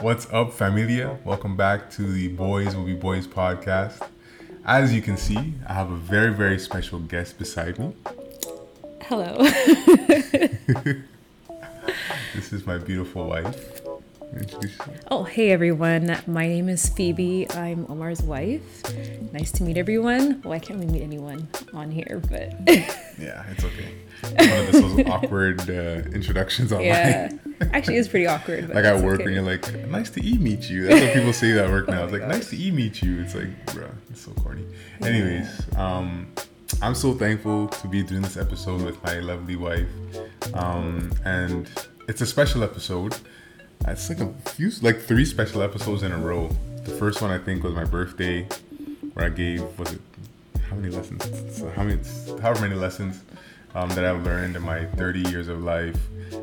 What's up, familia? Welcome back to the Boys Will Be Boys podcast. As you can see, I have a very, very special guest beside me. Hello. This is my beautiful wife. Oh, hey everyone. My name is Phoebe. I'm Omar's wife. Nice to meet everyone. Well, I can't really meet anyone on here, but Yeah, it's okay. One of those awkward uh, introductions online. yeah. Actually, it's pretty awkward. Like at work, okay. when you're like, "Nice to e meet you." That's what people say at work now. It's like, "Nice to e meet you." It's like, bruh, it's so corny. Anyways, um, I'm so thankful to be doing this episode with my lovely wife, um, and it's a special episode. It's like a few, like three special episodes in a row. The first one I think was my birthday, where I gave was it how many lessons? So how many? However many lessons um, that I've learned in my 30 years of life.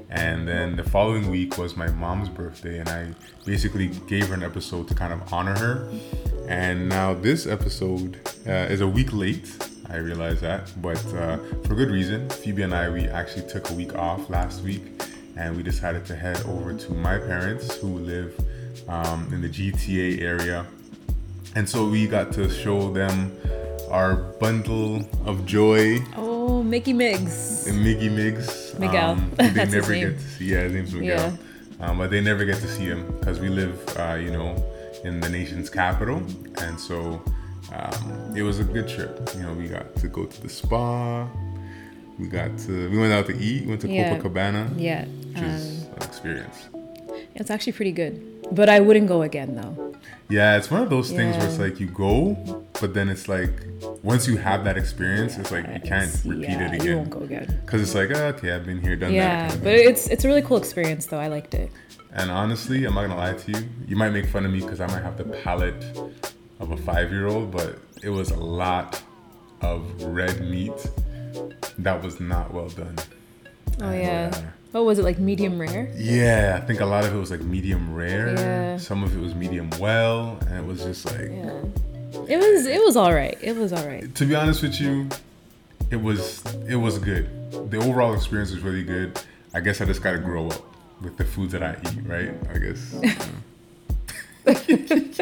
And then the following week was my mom's birthday, and I basically gave her an episode to kind of honor her. And now this episode uh, is a week late. I realize that, but uh, for good reason. Phoebe and I, we actually took a week off last week, and we decided to head over to my parents who live um, in the GTA area and so we got to show them our bundle of joy Oh, Mickey Miggs. and Miggy Migs. Miguel. Um, they That's his name. get to see. Yeah, his name's Miguel. Um, but they never get to see him because we live, uh, you know, in the nation's capital. And so um, it was a good trip. You know, we got to go to the spa. We got to, we went out to eat. Went to Yeah. Copacabana, Yeah. which Um, is an experience. it's actually pretty good. But I wouldn't go again though. Yeah, it's one of those things where it's like you go, but then it's like once you have that experience, it's like you can't repeat yeah, it You again. won't go again. Because it's like, oh, okay, I've been here, done that. Yeah, kind of but it's it's a really cool experience though. I liked it. and honestly, I'm not gonna lie to you. You might make fun of me because I might have the palate of a five-year-old, but it was a lot of red meat that was not well done. Oh yeah. uh, What was it like? Medium rare. yeah, I think a lot of it was like medium rare. Yeah. Some of it was medium well, and it was just like. Yeah. It was it was all right. It was all right. to be honest with you, it was it was good. The overall experience was really good. I guess I just gotta grow up with the foods that I eat, right? I guess.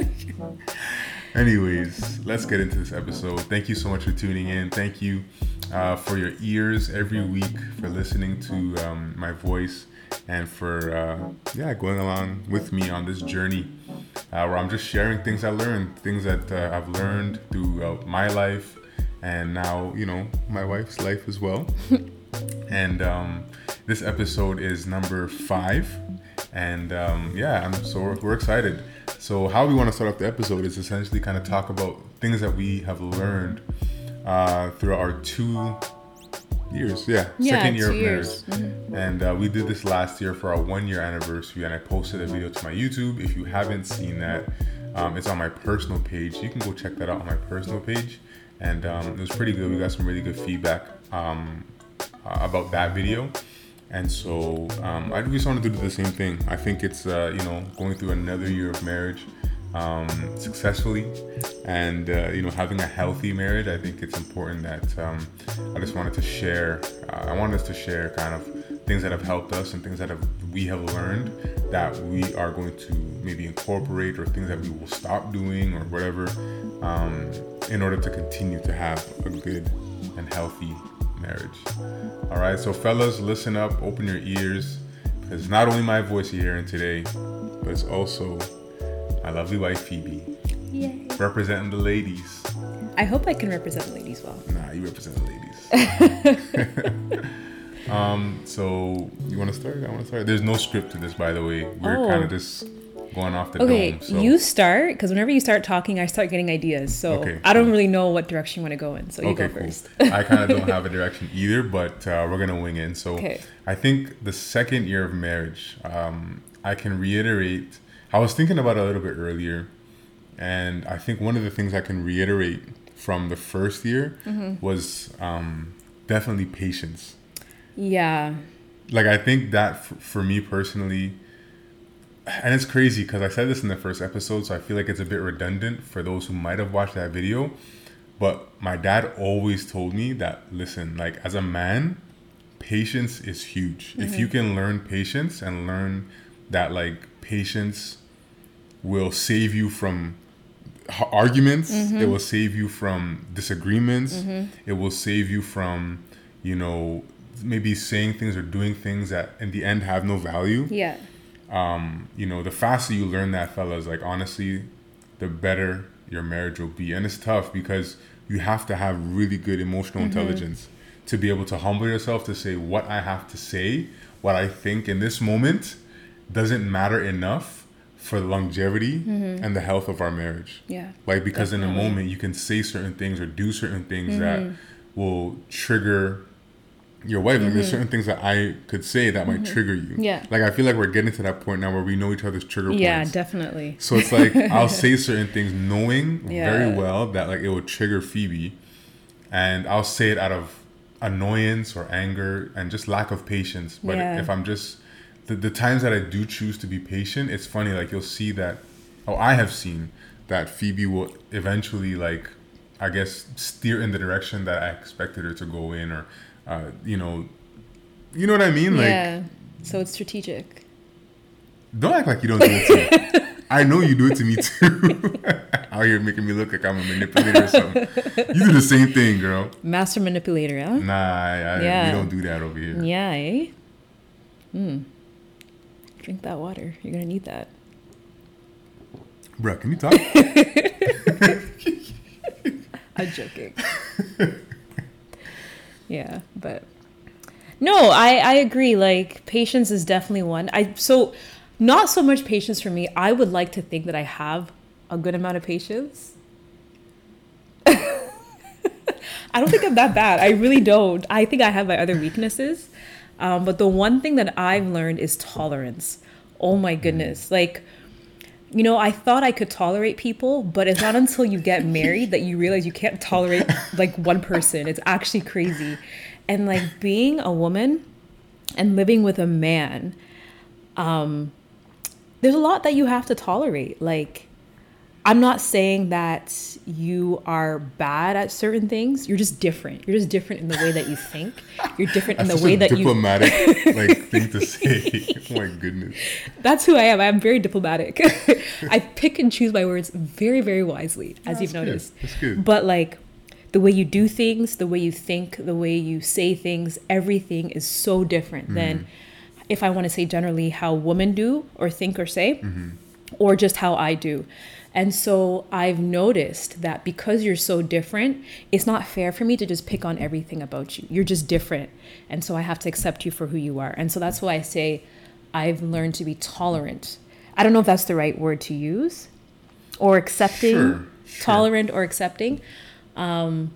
Anyways, let's get into this episode. Thank you so much for tuning in. Thank you uh, for your ears every week for listening to um, my voice and for uh, yeah going along with me on this journey uh, where I'm just sharing things I learned, things that uh, I've learned throughout my life, and now you know my wife's life as well. and um, this episode is number five, and um, yeah, I'm so we're, we're excited. So how we want to start off the episode is essentially kind of talk about things that we have learned uh, throughout our two years, yeah, Yeah, second year of years. marriage. And uh, we did this last year for our one year anniversary, and I posted a video to my YouTube. If you haven't seen that, um, it's on my personal page. You can go check that out on my personal page. And um, it was pretty good. We got some really good feedback um, uh, about that video. And so um, I just wanted to do the same thing. I think it's, uh, you know, going through another year of marriage um, successfully. And uh, you know having a healthy marriage i think it's important that um, i just wanted to share uh, i wanted us to share kind of things that have helped us and things that have, we have learned that we are going to maybe incorporate or things that we will stop doing or whatever um, in order to continue to have a good and healthy marriage. All right so fellas listen up open your ears because not only my voice you're hearing today but it's also my lovely wife Phoebe, Yay. representing the ladies. I hope I can represent the ladies well. Nah, you represent the ladies. um, so you want to start? I want to start. There's no script to this, by the way. We're Oh. kind of just going off the Okay, dome. So. you start because whenever you start talking, I start getting ideas. So Okay, I don't cool. really know what direction you want to go in. So you okay, go cool. first. I kind of don't have a direction either, but uh, we're gonna wing it. And so Okay. I think the second year of marriage, um, I can reiterate. I was thinking about it a little bit earlier, and I think one of the things I can reiterate from the first year Mm-hmm. was um, definitely patience. Yeah. Like I think that f- for me personally, and it's crazy because I said this in the first episode, so I feel like it's a bit redundant for those who might have watched that video. But my dad always told me that listen, like as a man, patience is huge. If you can learn patience and learn that like patience will save you from arguments, it mm-hmm. will save you from disagreements, mm-hmm. it will save you from, you know, maybe saying things or doing things that in the end have no value. Yeah. Um, you know, the faster you learn that, fellas, like honestly, the better your marriage will be. And it's tough because you have to have really good emotional mm-hmm. intelligence to be able to humble yourself to say what I have to say, what I think in this moment doesn't matter enough for the longevity mm-hmm. and the health of our marriage. Yeah. Like because in a moment you can say certain things or do certain things that mm-hmm. will trigger your wife. Like there's mm-hmm. certain things that I could say that might trigger you. Yeah. Like I feel like we're getting to that point now where we know each other's trigger points. Yeah, definitely. So it's like I'll say certain things knowing very well that like it will trigger Phoebe, and I'll say it out of annoyance or anger and just lack of patience. But Yeah. if I'm just the, the times that I do choose to be patient, it's funny. Like you'll see that, oh, I have seen that Phoebe will eventually like, I guess, steer in the direction that I expected her to go in, or, uh, you know, you know what I mean? Like, yeah. So it's strategic. don't act like you don't do it to me. I know you do it to me too. Out here making me look like I'm a manipulator or something. You do the same thing, girl. Master manipulator, huh? Nah, I, I, Yeah. we don't do that over here. Yeah, eh? Hmm. Drink that water. You're gonna need that. Bruh, can you talk? I'm joking. yeah, but no, I I agree. Like patience is definitely one. I so not so much patience for me. I would like to think that I have a good amount of patience. I don't think I'm that bad. I really don't. I think I have my other weaknesses. Um, but the one thing that I've learned is tolerance. Oh my goodness. Like, you know, I thought I could tolerate people, but it's not until you get married that you realize you can't tolerate like one person. It's actually crazy. And like being a woman and living with a man, um, there's a lot that you have to tolerate. Like, I'm not saying that you are bad at certain things. You're just different. You're just different in the way that you think. You're different in the way that you diplomatic like thing to say. oh my goodness. That's who I am. I'm very diplomatic. I pick and choose my words very, very wisely, as you've good. noticed. That's good. But like the way you do things, the way you think, the way you say things, everything is so different mm-hmm. than if I want to say generally how women do or think or say, mm-hmm. or just how I do. And so I've noticed that because you're so different, it's not fair for me to just pick on everything about you. You're just different. And so I have to accept you for who you are. And so that's why I say I've learned to be tolerant. I don't know if that's the right word to use or accepting, Sure, sure. tolerant or accepting. Um,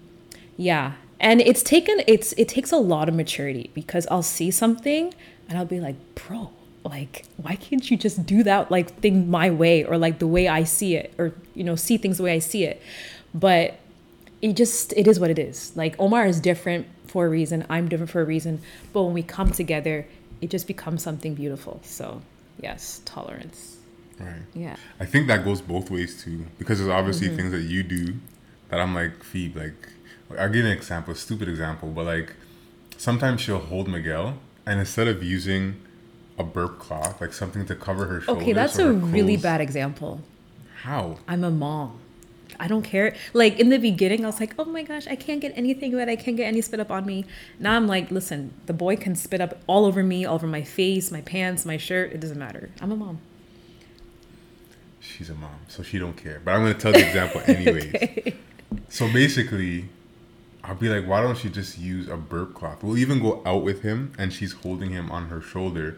yeah. And it's taken it's it takes a lot of maturity because I'll see something and I'll be like, bro, like why can't you just do that like thing my way or like the way I see it or you know see things the way I see it. But it just it is what it is. Like Omar is different for a reason, I'm different for a reason, but when we come together, it just becomes something beautiful. So, yes, tolerance. Right. Yeah. I think that goes both ways too, because there's obviously Mm-hmm. things that you do that I'm like, Phoebe, like, I'll give you an example, a stupid example, but like, sometimes she'll hold Miguel, and instead of using a burp cloth, like something to cover her shoulders, Okay, that's a really bad example. How? I'm a mom. I don't care. Like in the beginning, I was like, oh my gosh, I can't get anything wet. I can't get any spit up on me. Now I'm like, listen, the boy can spit up all over me, all over my face, my pants, my shirt. It doesn't matter. I'm a mom. She's a mom, so she don't care. But I'm gonna tell the example anyways. So basically, I'll be like, why don't she just use a burp cloth? We'll even go out with him, and she's holding him on her shoulder,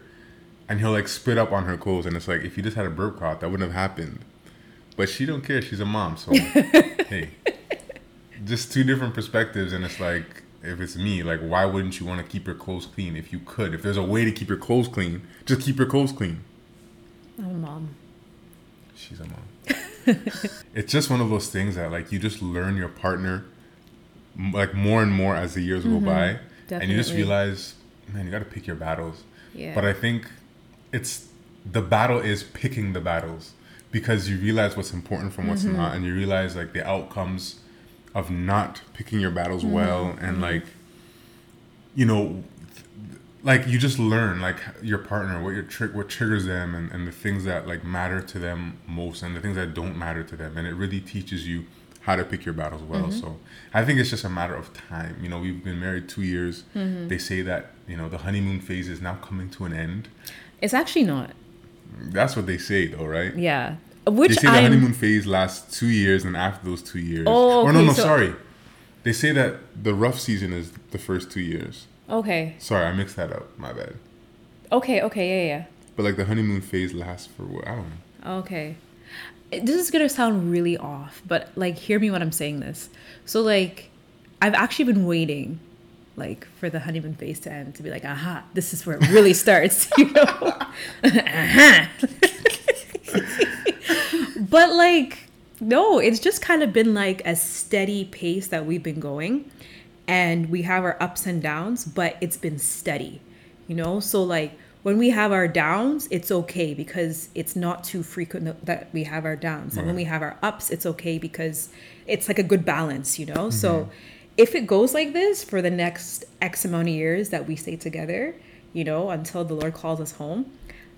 and he'll like spit up on her clothes, and it's like, if you just had a burp cloth, that wouldn't have happened. But she don't care. She's a mom, so hey, just two different perspectives, and it's like, if it's me, like, why wouldn't you want to keep your clothes clean? If you could, if there's a way to keep your clothes clean, just keep your clothes clean. I'm a mom. She's a mom. it's just one of those things that like you just learn your partner like more and more as the years go mm-hmm. by, and you just realize, man, you got to pick your battles. Yeah. But I think it's the battle is picking the battles because you realize what's important from what's not, and you realize like the outcomes of not picking your battles well, and like you know like you just learn like your partner what your trick what triggers them and, and the things that like matter to them most and the things that don't matter to them. And it really teaches you how to pick your battles well. Mm-hmm. so i think it's just a matter of time. You know we've been married two years. Mm-hmm. they say that you know the honeymoon phase is now coming to an end It's actually not. that's what they say though right Yeah. Which they say the I'm honeymoon phase lasts two years and after those two years Oh, or no no so- sorry they say that the rough season is the first two years okay. sorry i mixed that up my bad Okay. Okay. Yeah. Yeah. But like the honeymoon phase lasts for what i don't know Okay. This is gonna sound really off, but like, hear me when I'm saying this. So like, I've actually been waiting, like, for the honeymoon phase to end to be like, aha, this is where it really starts. You know. Uh-huh. aha. but like, no, it's just kind of been like a steady pace that we've been going, and we have our ups and downs, but it's been steady, you know. So like when we have our downs, it's okay because it's not too frequent that we have our downs, and when we have our ups, it's okay because it's like a good balance, you know. So mm-hmm. If it goes like this for the next X amount of years that we stay together, you know, until the Lord calls us home,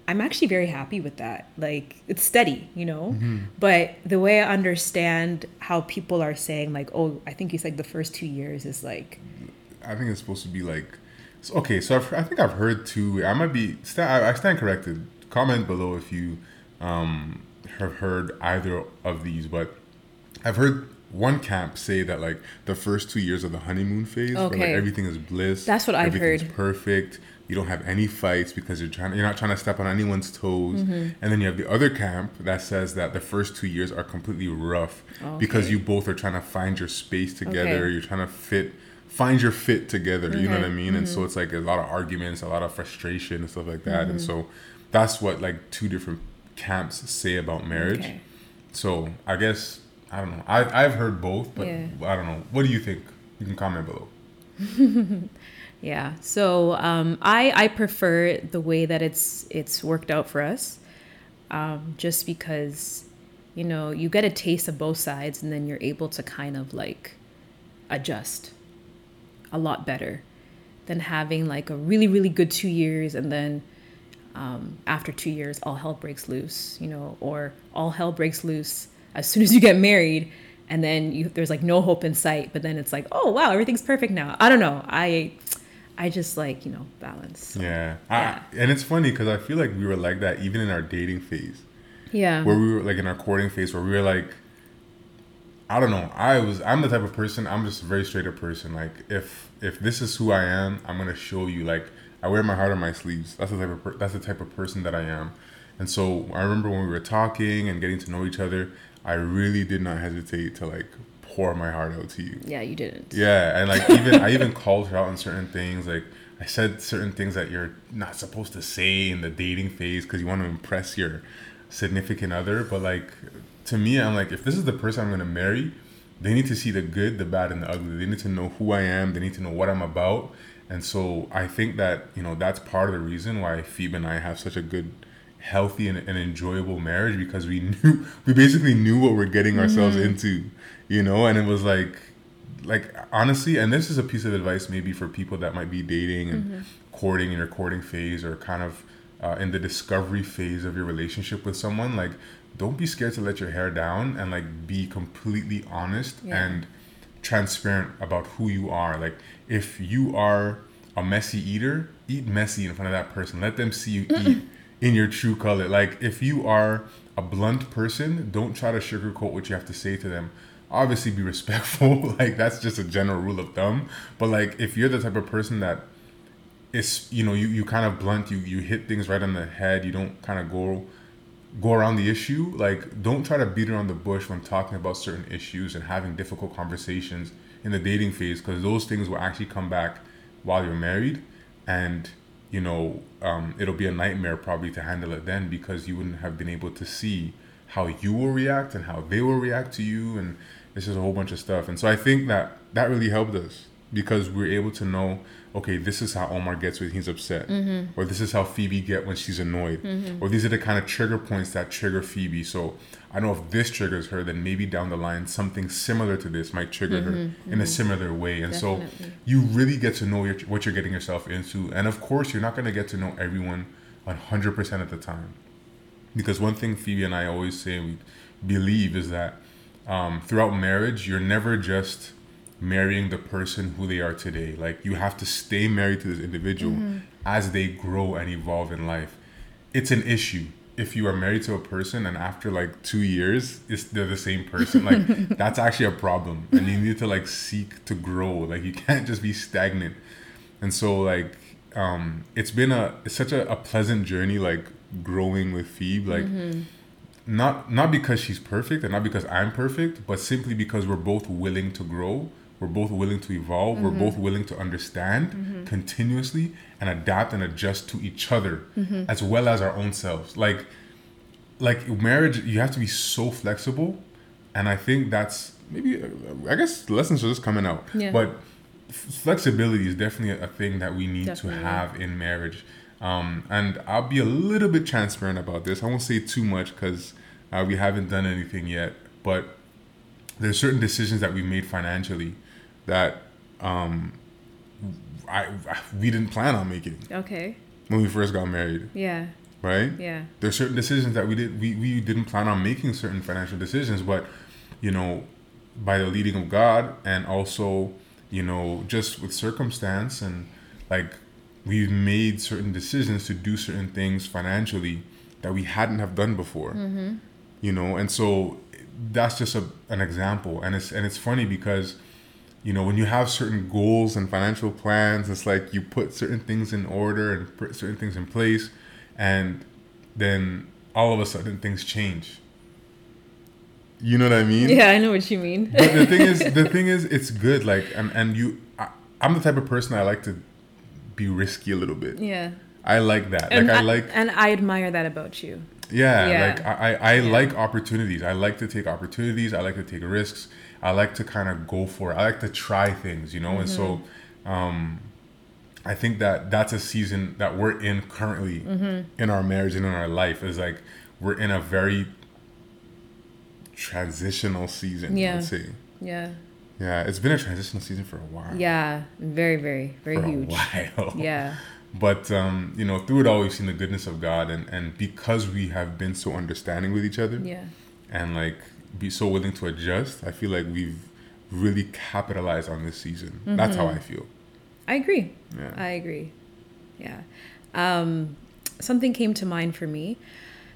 I'm actually very happy with that. Like it's steady, you know. But the way I understand how people are saying, like, oh, I think you like the first two years is like, I think it's supposed to be like, okay. So I've, I think I've heard two. I might be. I stand corrected. Comment below if you um, have heard either of these. But I've heard one camp say that like the first two years of the honeymoon phase, where like everything is bliss. That's what I've everything's heard. Perfect. You don't have any fights because you're trying. You're not trying to step on anyone's toes. Mm-hmm. And then you have the other camp that says that the first two years are completely rough because you both are trying to find your space together. Okay. You're trying to fit find your fit together you know what i Okay. mean and so it's like a lot of arguments a lot of frustration and stuff like that and so that's what like two different camps say about marriage okay. so i guess i don't know I, i've heard both but Yeah. i don't know what do you think you can comment below Yeah. So um, I I prefer the way that it's it's worked out for us, um, just because you know you get a taste of both sides, and then you're able to kind of like adjust a lot better than having like a really really good two years and then um, after two years all hell breaks loose, you know, or all hell breaks loose as soon as you get married and then you there's like no hope in sight but then it's like oh wow everything's perfect now i don't know i i just like you know balance yeah, Yeah. I, and it's funny because i feel like we were like that even in our dating phase yeah where we were like in our courting phase where we were like I don't know. I was I'm the type of person I'm just a very straight up person. Like if if this is who I am, I'm gonna show you. Like I wear my heart on my sleeves. That's the type of per- that's the type of person that I am. And so I remember when we were talking and getting to know each other, I really did not hesitate to like pour my heart out to you. yeah you didn't Yeah, and like even I even called her out on certain things. Like I said certain things that you're not supposed to say in the dating phase because you want to impress your significant other. But like to me, I'm like, if this is the person I'm gonna marry, they need to see the good, the bad, and the ugly. They need to know who I am. They need to know what I'm about. And so I think that you know that's part of the reason why Phoebe and I have such a good healthy and, and enjoyable marriage because we knew we basically knew what we're getting ourselves into you know? And it was like like honestly and this is a piece of advice maybe for people that might be dating and courting in your courting phase or kind of uh, in the discovery phase of your relationship with someone like don't be scared to let your hair down and like be completely honest Yeah. and transparent about who you are. Like if you are a messy eater eat messy in front of that person. Let them see you eat in your true color. Like if you are a blunt person don't try to sugarcoat what you have to say to them. Obviously be respectful. Like that's just a general rule of thumb. But like if you're the type of person that is you know you, you kind of blunt you you hit things right on the head you don't kind of go go around the issue like don't try to beat around the bush when talking about certain issues and having difficult conversations in the dating phase because those things will actually come back while you're married. And you know um, it'll be a nightmare probably to handle it then because you wouldn't have been able to see how you will react and how they will react to you. And it's just a whole bunch of stuff. And so i think that that really helped us because we're able to know okay this is how omar gets when he's upset. Mm-hmm. or this is how phoebe get when she's annoyed. Or these are the kind of trigger points that trigger phoebe. So i know if this triggers her then maybe down the line something similar to this might trigger her in a similar way. And so Mm-hmm. You really get to know your, what you're getting yourself into. And of course you're not going to get to know everyone 100% of the time. Because one thing Phoebe and I always say we believe is that um, throughout marriage, you're never just marrying the person who they are today. Like you have to stay married to this individual as they grow and evolve in life. It's an issue if you are married to a person and after like two years, it's they're the same person. Like that's actually a problem, and you need to like seek to grow. Like you can't just be stagnant. And so like um, it's been a it's such a, a pleasant journey like growing with Phoebe like not not because she's perfect and not because I'm perfect but simply because we're both willing to grow we're both willing to evolve we're both willing to understand continuously and adapt and adjust to each other as well as our own selves like like marriage you have to be so flexible and I think that's maybe I guess lessons are just coming out Yeah. but flexibility is definitely a thing that we need Definitely. to have in marriage. Um, and I'll be a little bit transparent about this. I won't say too much because uh, we haven't done anything yet. But there's certain decisions that we made financially that um, I, I we didn't plan on making Okay. when we first got married, Yeah. right? Yeah. there's certain decisions that we did we, we didn't plan on making certain financial decisions but you know by the leading of god and also you know just with circumstance and like we've made certain decisions to do certain things financially that we hadn't have done before you know and so that's just a, an example and it's and it's funny because you know when you have certain goals and financial plans it's like you put certain things in order and put certain things in place and then all of a sudden things change you know what i mean Yeah, I know what you mean. but the thing is the thing is it's good like and, and you I, i'm the type of person i like to be risky a little bit yeah. i like that And like i I, like and I admire that about you. yeah, Yeah. like I, I, I Yeah. like opportunities. I like to take opportunities. I like to take risks. I like to kind of go for it. I like to try things, you know. And so, Mm-hmm. um, I think that that's a season that we're in currently Mm-hmm. in our marriage and in our life. Is like we're in a very transitional season. Yeah. Let's say. Yeah. Yeah, it's been a transitional season for a while. Yeah. Very, very, very for huge. a while. Yeah. But um, you know, through it all, we've seen the goodness of God, and and because we have been so understanding with each other, Yeah. and like be so willing to adjust, I feel like we've really capitalized on this season. That's how I feel. I agree. Yeah. I agree. Yeah. Um, something came to mind for me.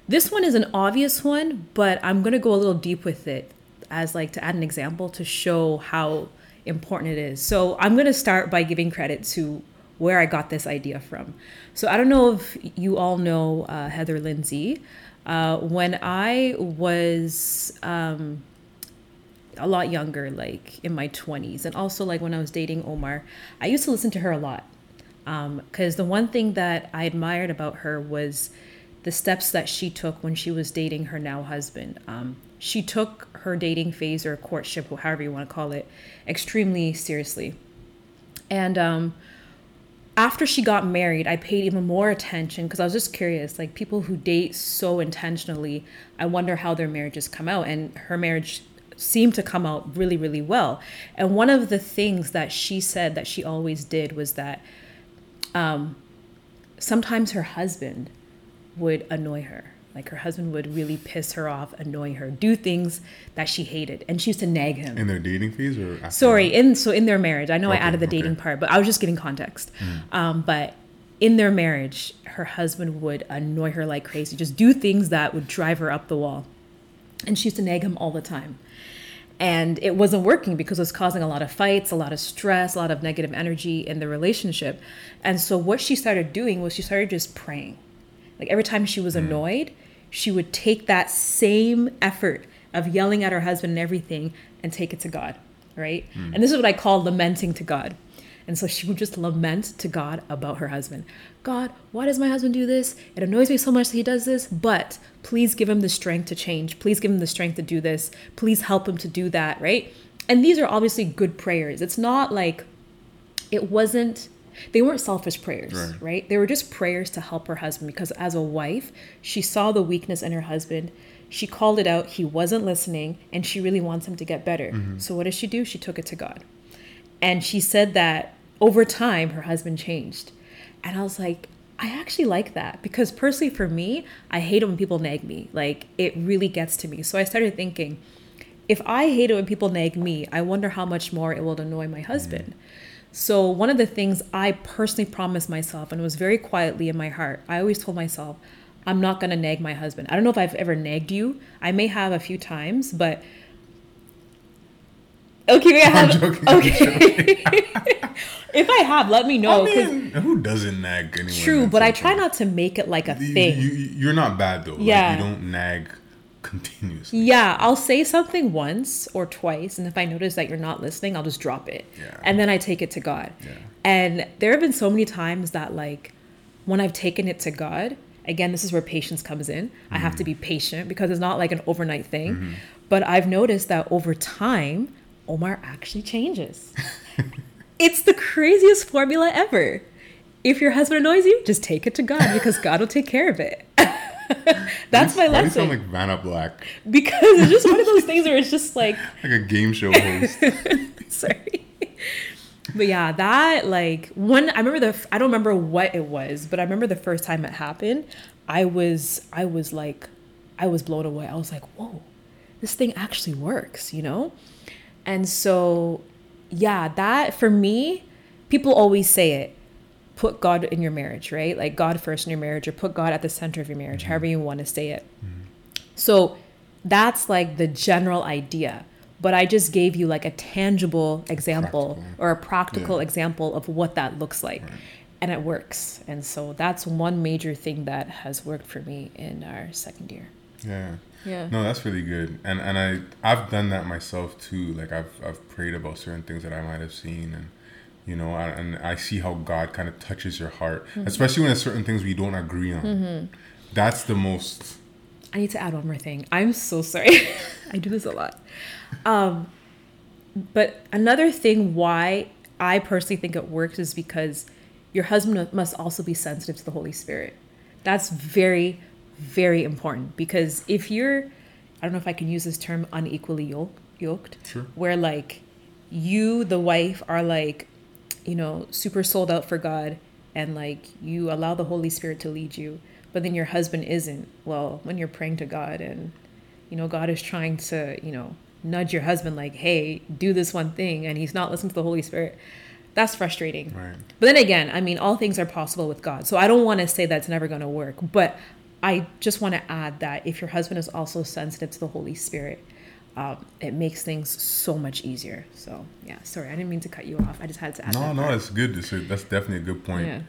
This one is an obvious one, but I'm going to go a little deep with it as like to add an example to show how important it is. So I'm going to start by giving credit to where I got this idea from. So I don't know if you all know uh, Heather Lindsey. Uh, when I was um, a lot younger, like in my 20s, and also like when I was dating Omar, I used to listen to her a lot. Because the one thing that I admired about her was the steps that she took when she was dating her now husband. Um, she took her dating phase or courtship, however you want to call it, extremely seriously. And um, after she got married, I paid even more attention because I was just curious. Like people who date so intentionally, I wonder how their marriages come out. And her marriage seemed to come out really, really well. And one of the things that she said that she always did was that um, sometimes her husband would annoy her. Like her husband would really piss her off, annoy her, do things that she hated, and she used to nag him. In their dating phase, or Sorry, that? in so in their marriage, I know I added the okay. Mm. dating part, but I was just giving context. Um, but in their marriage, her husband would annoy her like crazy, just do things that would drive her up the wall, and she used to nag him all the time. And it wasn't working because it was causing a lot of fights, a lot of stress, a lot of negative energy in the relationship. And so what she started doing was she started just praying. Like every time she Mm. was annoyed, she would take that same effort of yelling at her husband and everything and take it to God, right? Mm. And this is what I call lamenting to God. And so she would just lament to God about her husband. God, why does my husband do this? It annoys me so much that he does this, but please give him the strength to change. Please give him the strength to do this. Please help him to do that, right? And these are obviously good prayers. It's not like it wasn't they weren't selfish prayers, Right. right. They were just prayers to help her husband because as a wife, she saw the weakness in her husband. She called it out, he wasn't listening, and she really wants him to get better. Mm-hmm. So what did she do? She took it to God. And she said that over time her husband changed. And I was like, I actually like that because personally for me, I hate it when people nag me. Like it really gets to me. So I started thinking, if I hate it when people nag me, I wonder how much more it will annoy my husband. Mm-hmm. So one of the things I personally promised myself, and it was very quietly in my heart, I always told myself, I'm not gonna nag my husband. I don't know if I've ever nagged you. I may have a few times, but okay, wait, I I'm have. joking, Okay, if I have, let me know. I mean, who doesn't nag anyone? true, but I try not to make it like a You- thing. You, you, are not bad though. Yeah. Like, you don't nag continuously. Yeah, I'll say something once or twice, and if I notice that you're not listening, I'll just drop it. Yeah. And then I take it to God. Yeah. And there have been so many times that, like, when I've taken it to God, again, this is where patience comes in. I have Mm-hmm. to be patient because it's not like an overnight thing. But I've noticed that over time, Omar actually changes. it's the craziest formula ever. If your husband annoys you, just take it to God because God will take care of it. That's my Why do you lesson. sound like Vanna Black, because it's just one of those things where it's just like like a game show host? sorry. But yeah that like one i remember the I don't remember what it was but i remember the first time it happened i was i was like i was blown away. I was like whoa this thing actually works you know? And so yeah that for me people always say it put god in your marriage right like god first in your marriage or put god at the center of your marriage mm-hmm. however you want to say it mm-hmm. so that's like the general idea. But I just gave you like a tangible example Practical. or a practical Yeah. example of what that looks like. And it works. And so that's one major thing that has worked for me in our second year. Yeah. Yeah. No, that's really good. And and I I've done that myself too. Like I've I've prayed about certain things that I might have seen and you know, I, and I see how God kind of touches your heart, Mm-hmm. especially when there's certain things we don't agree on. That's the most I need to add one more thing. I'm so sorry. I do this a lot. Um, but another thing why I personally think it works is because your husband must also be sensitive to the Holy Spirit. That's very, very important because if you're, I don't know if I can use this term, unequally yoked, yoked Sure. where like you, the wife, are like, you know, super sold out for God and like you allow the Holy Spirit to lead you, but then your husband isn't. Well, when you're praying to God and, you know, God is trying to, you know, nudge your husband like, hey, do this one thing, and he's not listening to the Holy Spirit, that's frustrating. Right. But then again, I mean, all things are possible with God. So I don't want to say that's never going to work, but I just want to add that if your husband is also sensitive to the Holy Spirit, um, it makes things so much easier. So yeah, sorry, I didn't mean to cut you off. I just had to add No, that no, part. that's good. That's, a, that's definitely a good point. Yeah.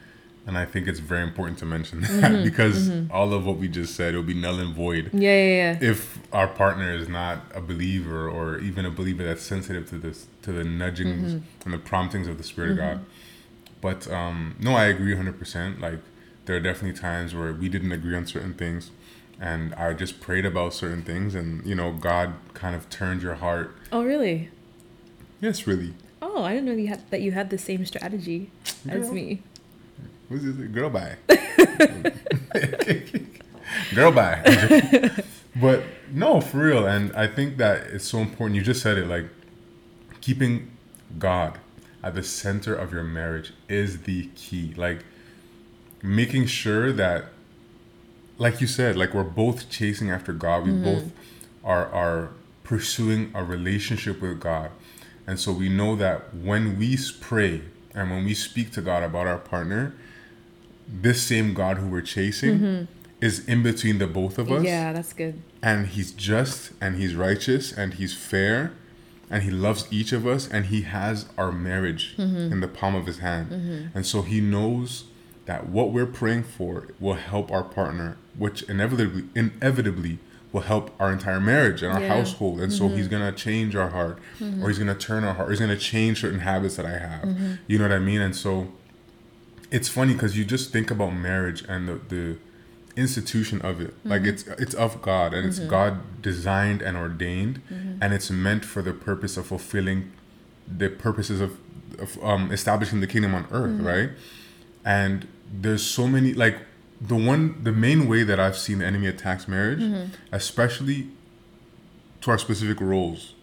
And I think it's very important to mention that Mm-hmm, because all of what we just said it'll be null and void Yeah, yeah, yeah. if our partner is not a believer or even a believer that's sensitive to this to the nudgings Mm-hmm. and the promptings of the Spirit of God. But um, no, I agree 100%. Like there are definitely times where we didn't agree on certain things and I just prayed about certain things and you know God kind of turned your heart. Oh, really? Yes, really. Oh, I didn't know you had that. You had the same strategy as me. What's this? Girl, bye. Girl, bye. but no, for real. And I think that it's so important. You just said it like keeping God at the center of your marriage is the key. Like making sure that, like you said, like we're both chasing after God. We mm-hmm. both are are pursuing a relationship with God. And so we know that when we pray and when we speak to God about our partner, this same God who we're chasing mm-hmm. is in between the both of us. Yeah, that's good. And he's just and he's righteous and he's fair and he loves each of us and he has our marriage mm-hmm. in the palm of his hand. And so he knows that what we're praying for will help our partner, which inevitably inevitably will help our entire marriage and our Yeah. household. And so mm-hmm. he's gonna change our heart, mm-hmm. or he's gonna turn our heart, or he's gonna change certain habits that I have. Mm-hmm. You know what I mean? And so it's funny because you just think about marriage and the, the institution of it like it's it's of god and it's god designed and ordained and it's meant for the purpose of fulfilling the purposes of um, establishing the kingdom on earth, right? And there's so many like the one the main way that I've seen the enemy attacks marriage, especially to our specific roles.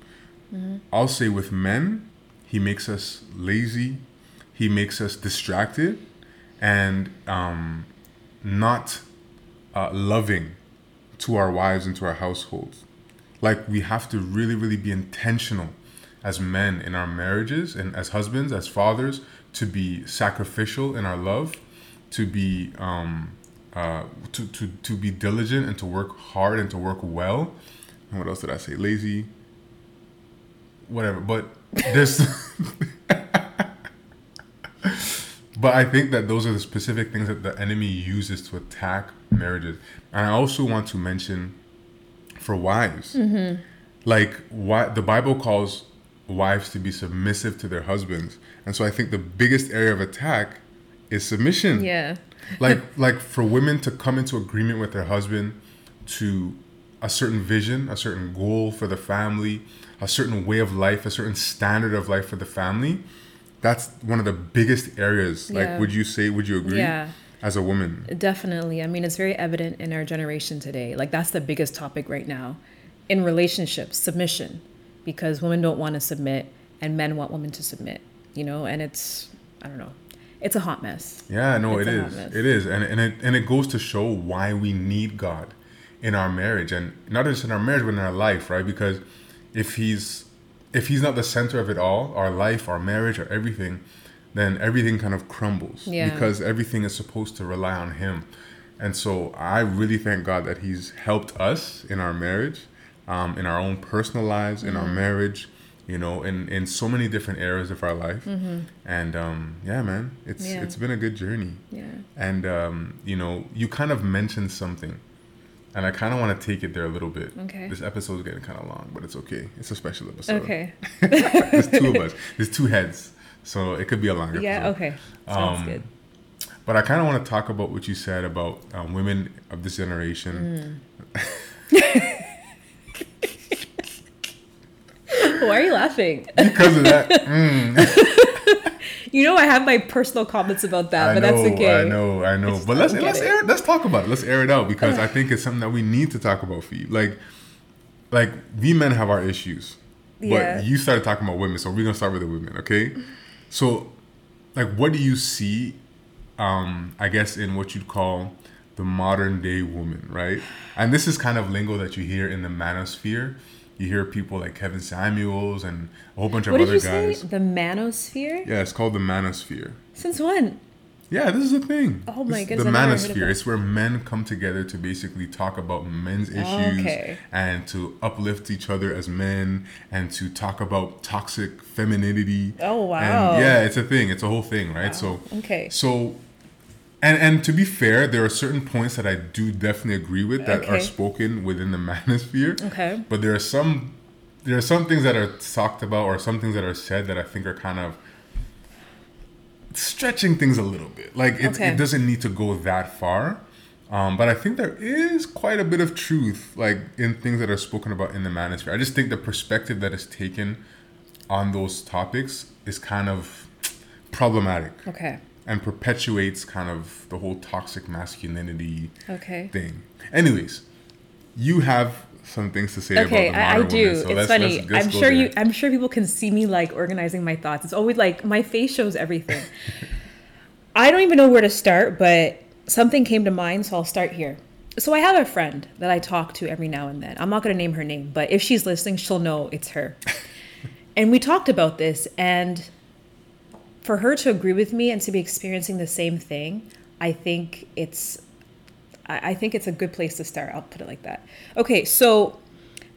I'll say with men, he makes us lazy, he makes us distracted, and um, not uh, loving to our wives and to our households. Like we have to really, really be intentional as men in our marriages and as husbands, as fathers, to be sacrificial in our love, to be um, uh, to, to to be diligent and to work hard and to work well. And what else did I say? Lazy. Whatever. But there's. But I think that those are the specific things that the enemy uses to attack marriages. And I also want to mention for wives, like why the Bible calls wives to be submissive to their husbands, and so I think the biggest area of attack is submission. Yeah. Like like for women to come into agreement with their husband to a certain vision, a certain goal for the family, a certain way of life, a certain standard of life for the family. That's one of the biggest areas. Yeah. Like, would you say? Would you agree? Yeah. As a woman, Definitely. I mean, it's very evident in our generation today. Like, that's the biggest topic right now in relationships submission, because women don't want to submit and men want women to submit, you know? And it's, I don't know, it's a hot mess. Yeah, no, It's it is. It is, and and it and it goes to show why we need God in our marriage, and not just in our marriage, but in our life, right? Because if He's if He's not the center of it all, our life, our marriage, or everything, then everything kind of crumbles Yeah. because everything is supposed to rely on Him. And so I really thank God that He's helped us in our marriage, um, in our own personal lives, in our Mm-hmm. marriage, you know, in, in so many different areas of our life. And um, yeah, man, it's Mm-hmm. Yeah. it's been a good journey. Yeah. And um, you know, you kind of mentioned something, and I kind of want to take it there a little bit. Okay. This episode is getting kind of long, but it's okay. It's a special episode. Okay. There's two of us. There's two heads, so it could be a longer. Yeah. episode. Okay. Sounds Um, good. But I kind of want to talk about what you said about um, women of this generation. Why are you laughing? Because of that, mm, You know, I have my personal comments about that, I but know, that's okay. I know, I know. just But let's let's it. air, let's talk about it. Let's air it out because I think it's something that we need to talk about for you. Like, like we men have our issues, but Yeah. you started talking about women, so we're gonna start with the women, okay? So, like, what do you see? Um, I guess in what you'd call the modern day woman, right? And this is kind of lingo that you hear in the manosphere. You hear people like Kevin Samuels and a whole bunch of What did other you say? guys. The manosphere? Yeah, it's called the manosphere. Since when? Yeah, this is a thing. Oh my goodness, The I've never heard of manosphere. It's where men come together to basically talk about men's oh, issues Okay. and to uplift each other as men and to talk about toxic femininity. Oh, wow. And yeah, it's a thing. It's a whole thing, right? So Okay. So and and to be fair, there are certain points that I do definitely agree with that are spoken within the manosphere. Okay. But there are some there are some things that are talked about or some things that are said that I think are kind of stretching things a little bit. Like it, Okay. it doesn't need to go that far. Um, but I think there is quite a bit of truth, like in things that are spoken about in the manosphere. I just think the perspective that is taken on those topics is kind of problematic Okay. And perpetuates kind of the whole toxic masculinity Okay. thing. Anyways, you have some things to say Okay, about the I, I do. woman, so it's let's- funny. let's- let's I'm sure you. I'm sure people can see me like organizing my thoughts. It's always like my face shows everything. I don't even know where to start, but something came to mind, so I'll start here. So I have a friend that I talk to every now and then. I'm not going to name her name, but if she's listening, she'll know it's her. and we talked about this, and for her to agree with me and to be experiencing the same thing, I think it's I think it's a good place to start. I'll put it like that. Okay, so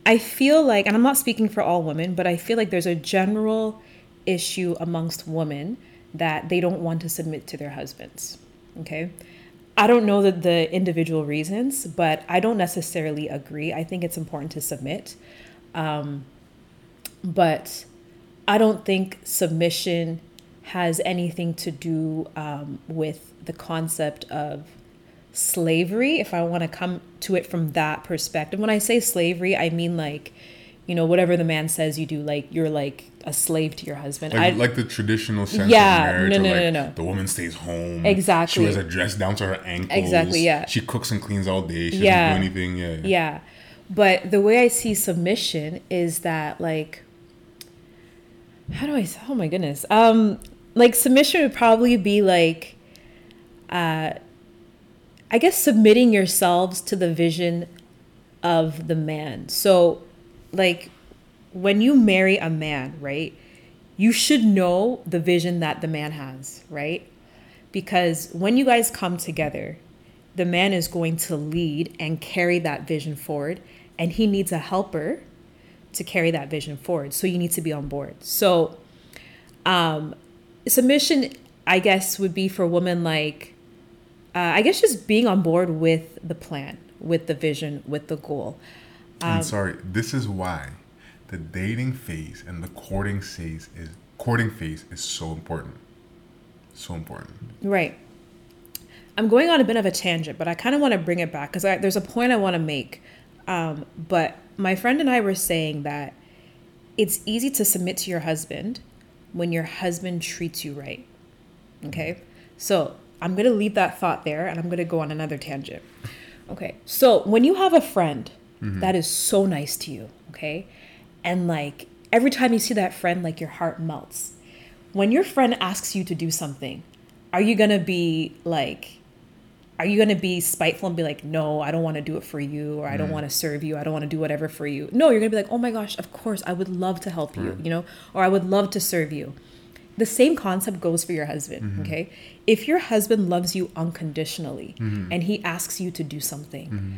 I feel like, and I'm not speaking for all women, but I feel like there's a general issue amongst women that they don't want to submit to their husbands. Okay. I don't know that the individual reasons, but I don't necessarily agree. I think it's important to submit. Um, but I don't think submission has anything to do um, with the concept of slavery if i want to come to it from that perspective when i say slavery i mean like you know, whatever the man says you do, like you're like a slave to your husband. Like, I, like the traditional sense Yeah, of marriage. no, no, like no, no. The woman stays home. Exactly. She wears a dress down to her ankles. Exactly, yeah. She cooks and cleans all day. She Yeah. doesn't do anything. Yeah. yeah. But the way I see submission is that like how do I oh my goodness. Um like submission would probably be like uh I guess submitting yourselves to the vision of the man. So like when you marry a man, right? You should know the vision that the man has, right? Because when you guys come together, the man is going to lead and carry that vision forward, and he needs a helper to carry that vision forward. So you need to be on board. So, um, submission, I guess, would be for women like, uh, I guess, just being on board with the plan, with the vision, with the goal. Um, and sorry, this is why the dating phase and the courting phase is courting phase is so important. So important. Right. I'm going on a bit of a tangent, but I kind of want to bring it back because there's a point I want to make. Um, but my friend and I were saying that it's easy to submit to your husband when your husband treats you right. Okay. So I'm going to leave that thought there and I'm going to go on another tangent. Okay. So when you have a friend mm-hmm. that is so nice to you, okay, and like every time you see that friend, like your heart melts. When your friend asks you to do something, are you going to be like, are you going to be spiteful and be like, no, I don't want to do it for you, or I don't mm. want to serve you, I don't want to do whatever for you? No, you're going to be like, oh my gosh, of course, I would love to help you, mm. you know, or I would love to serve you. The same concept goes for your husband, mm-hmm. okay? If your husband loves you unconditionally mm-hmm. and he asks you to do something, mm-hmm.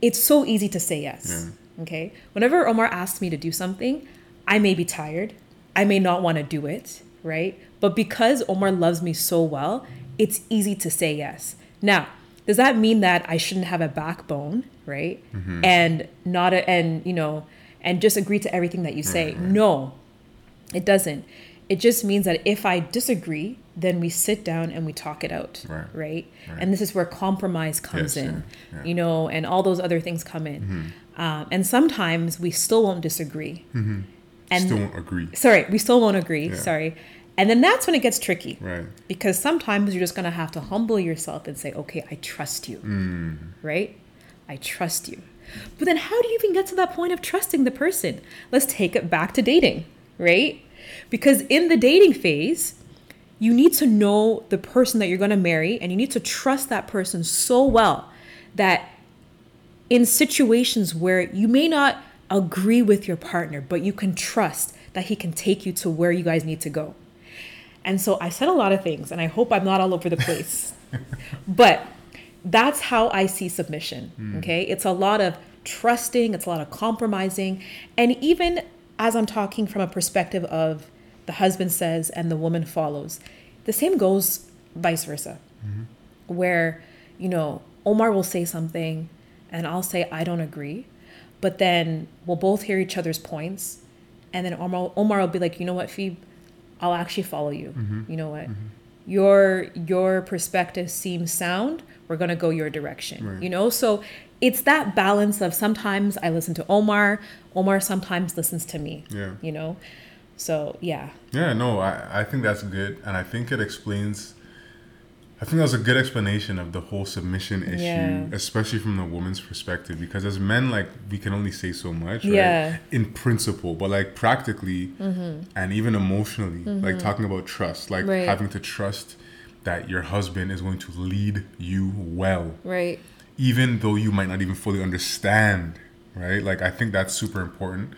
it's so easy to say yes, okay? Whenever Omar asks me to do something, I may be tired, I may not want to do it, right? But because Omar loves me so well, it's easy to say yes. Now, does that mean that I shouldn't have a backbone, right? And not a, and you know, and just agree to everything that you say? No, it doesn't. It just means that if I disagree, then we sit down and we talk it out, Right. right? And this is where compromise comes Yes, in, yeah, yeah. Mm-hmm. you know, and all those other things come in. Um, and sometimes we still won't disagree. And Still won't agree. sorry, we still won't agree. Yeah. Sorry. And then that's when it gets tricky. Right. Because sometimes you're just going to have to humble yourself and say, okay, I trust you. Mm. Right? I trust you. But then how do you even get to that point of trusting the person? Let's take it back to dating, right? Because in the dating phase, you need to know the person that you're going to marry and you need to trust that person so well that in situations where you may not agree with your partner, but you can trust that he can take you to where you guys need to go. And so I said a lot of things, and I hope I'm not all over the place. but that's how I see submission. Hmm. Okay. It's a lot of trusting, it's a lot of compromising. And even as I'm talking from a perspective of the husband says and the woman follows, the same goes vice versa. Mm-hmm. Where, you know, Omar will say something and I'll say, I don't agree. But then we'll both hear each other's points. And then Omar, Omar will be like, you know what, Phoebe, I'll actually follow you. Mm-hmm. You know what? Mm-hmm. Your your perspective seems sound. We're gonna go your direction. Right. You know, so it's that balance of sometimes I listen to Omar, Omar sometimes listens to me. Yeah. You know? So yeah. Yeah, no, I, I think that's good. And I think it explains, I think that was a good explanation of the whole submission issue, Yeah. especially from the woman's perspective. Because as men, like, we can only say so much, right? Yeah. In principle, but like practically and even emotionally, like talking about trust, like Right. having to trust that your husband is going to lead you well Right. even though you might not even fully understand, right? Like I think that's super important,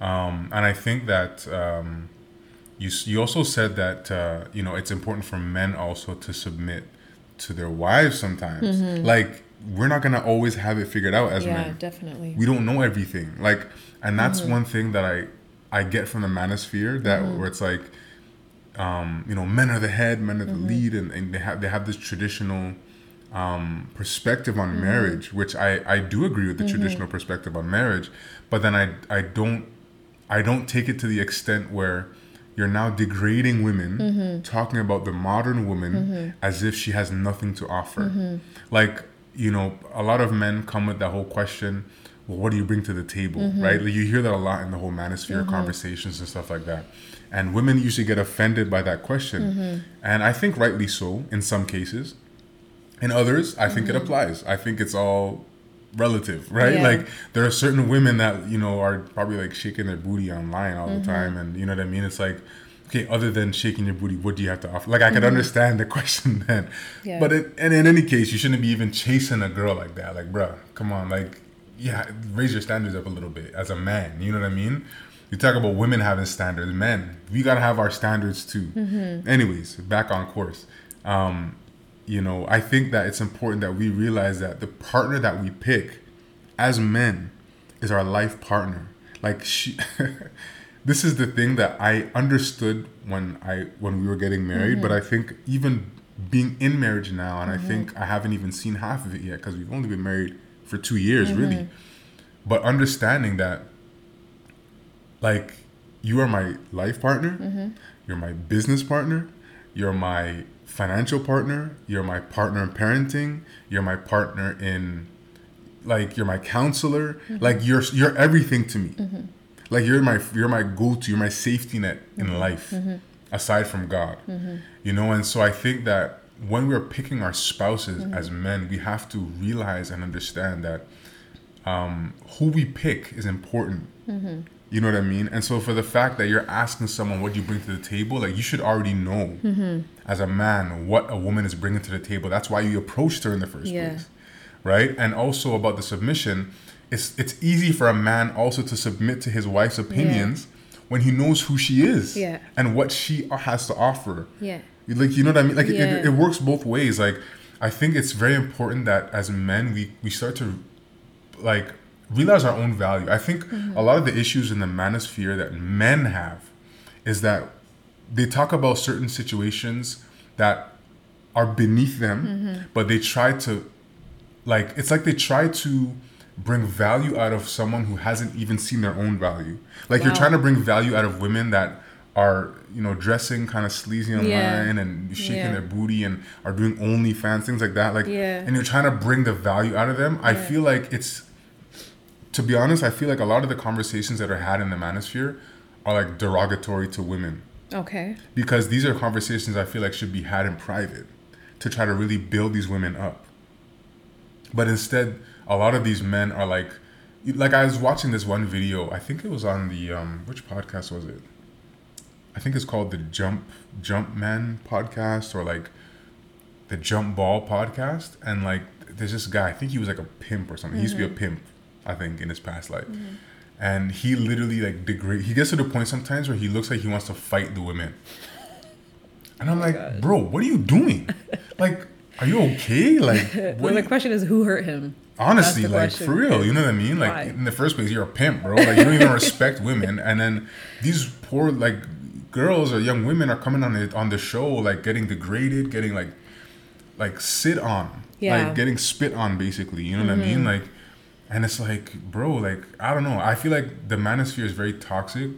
um, and I think that um, you you also said that uh, you know it's important for men also to submit to their wives sometimes. Like we're not gonna always have it figured out as Yeah, men. definitely. We don't know everything. Like, and that's one thing that I I get from the manosphere that where it's like, um, you know, men are the head, men are the lead, and, and they have they have this traditional um, perspective on marriage, which I I do agree with the traditional perspective on marriage, but then I I don't I don't take it to the extent where you're now degrading women, talking about the modern woman as if she has nothing to offer. Like, you know, a lot of men come with that whole question well, what do you bring to the table, Mm-hmm. right? Like you hear that a lot in the whole manosphere conversations and stuff like that. And women usually get offended by that question. Mm-hmm. And I think rightly so in some cases. In others, I think it Mm-hmm. applies. I think it's all relative, right? Yeah. Like there are certain women that, you know, are probably like shaking their booty online all Mm-hmm. the time. And you know what I mean? It's like, okay, other than shaking your booty, what do you have to offer? Like I could Mm-hmm. understand the question then. Yeah. But it, and in any case, you shouldn't be even chasing a girl like that. Like, bruh, come on, like, yeah, raise your standards up a little bit as a man. You know what I mean? You talk about women having standards, men, we gotta have our standards too. Anyways, back on course. Um, you know, I think that it's important that we realize that the partner that we pick as men is our life partner. Like she this is the thing that I understood when I when we were getting married, but mm-hmm. I think even being in marriage now and I mm-hmm. think I haven't even seen half of it yet because we've only been married for 2 years really. Mm-hmm. But understanding that like you are my life partner, you're my business partner, you're my financial partner, you're my partner in parenting, you're my partner in like you're my counselor, mm-hmm. like you're you're everything to me. Mm-hmm. Like you're my you're my go-to, you're my safety net in mm-hmm. life aside from God. You know, and so I think that when we're picking our spouses as men, we have to realize and understand that um, who we pick is important. You know what I mean? And so for the fact that you're asking someone what you bring to the table, like you should already know mm-hmm. as a man what a woman is bringing to the table. That's why you approached her in the first Yeah. place, right? And also about the submission, it's it's easy for a man also to submit to his wife's opinions when he knows who she is Yeah. and what she has to offer. Yeah. Like you know what I mean? Like Yeah. it, it works both ways. Like I think it's very important that as men we we start to like realize our own value. I think a lot of the issues in the manosphere that men have is that they talk about certain situations that are beneath them, mm-hmm. but they try to like it's like they try to bring value out of someone who hasn't even seen their own value. Like you're trying to bring value out of women that are you know dressing kind of sleazy online Yeah. and shaking Yeah. their booty and are doing OnlyFans things like that. Like Yeah. and you're trying to bring the value out of them. I feel like it's to be honest, I feel like a lot of the conversations that are had in the manosphere are like derogatory to women Okay. because these are conversations I feel like should be had in private to try to really build these women up. But instead, a lot of these men are like, like I was watching this one video. I think it was on the um, which podcast was it? I think it's called the Jump Jump Man podcast or like the Jump Ball podcast. And like, there's this guy. I think he was like a pimp or something. He used to be a pimp, I think, in his past life. And he literally like degrade. He gets to the point sometimes where he looks like he wants to fight the women. And I'm like, God. bro, what are you doing? like, are you okay? Like, Well, what the you- question is who hurt him? honestly, like question. for real, you know what I mean? Like Why? in the first place, you're a pimp, bro. Like you don't even respect women, and then these poor like girls or young women are coming on the on the show, like getting degraded, getting like like sit on, Yeah. Mm-hmm. like getting spit on, basically. You know what I mean? Like, and it's like, bro, like I don't know. I feel like the manosphere is very toxic,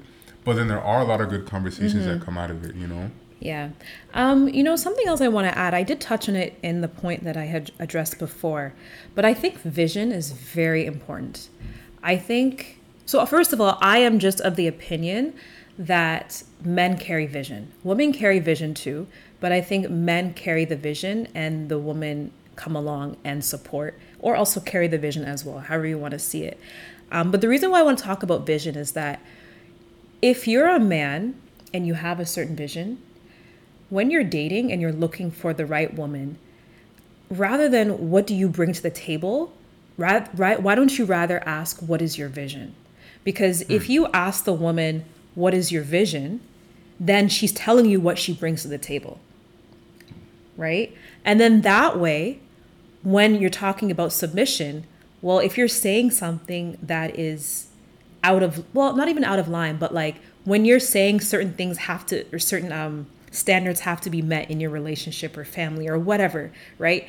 but then there are a lot of good conversations Mm-hmm. that come out of it. You know? Yeah. Um, you know, something else I want to add, I did touch on it in the point that I had addressed before, but I think vision is very important. I think, so first of all, I am just of the opinion that men carry vision. Women carry vision too, but I think men carry the vision and the woman come along and support or also carry the vision as well, however you want to see it. Um, but the reason why I want to talk about vision is that if you're a man and you have a certain vision, when you're dating and you're looking for the right woman, rather than what do you bring to the table, right, right why don't you rather ask what is your vision? Because if you ask the woman what is your vision, then she's telling you what she brings to the table. Right? And then that way, when you're talking about submission, well, if you're saying something that is out of well, not even out of line, but like when you're saying certain things have to or certain um standards have to be met in your relationship or family or whatever, right?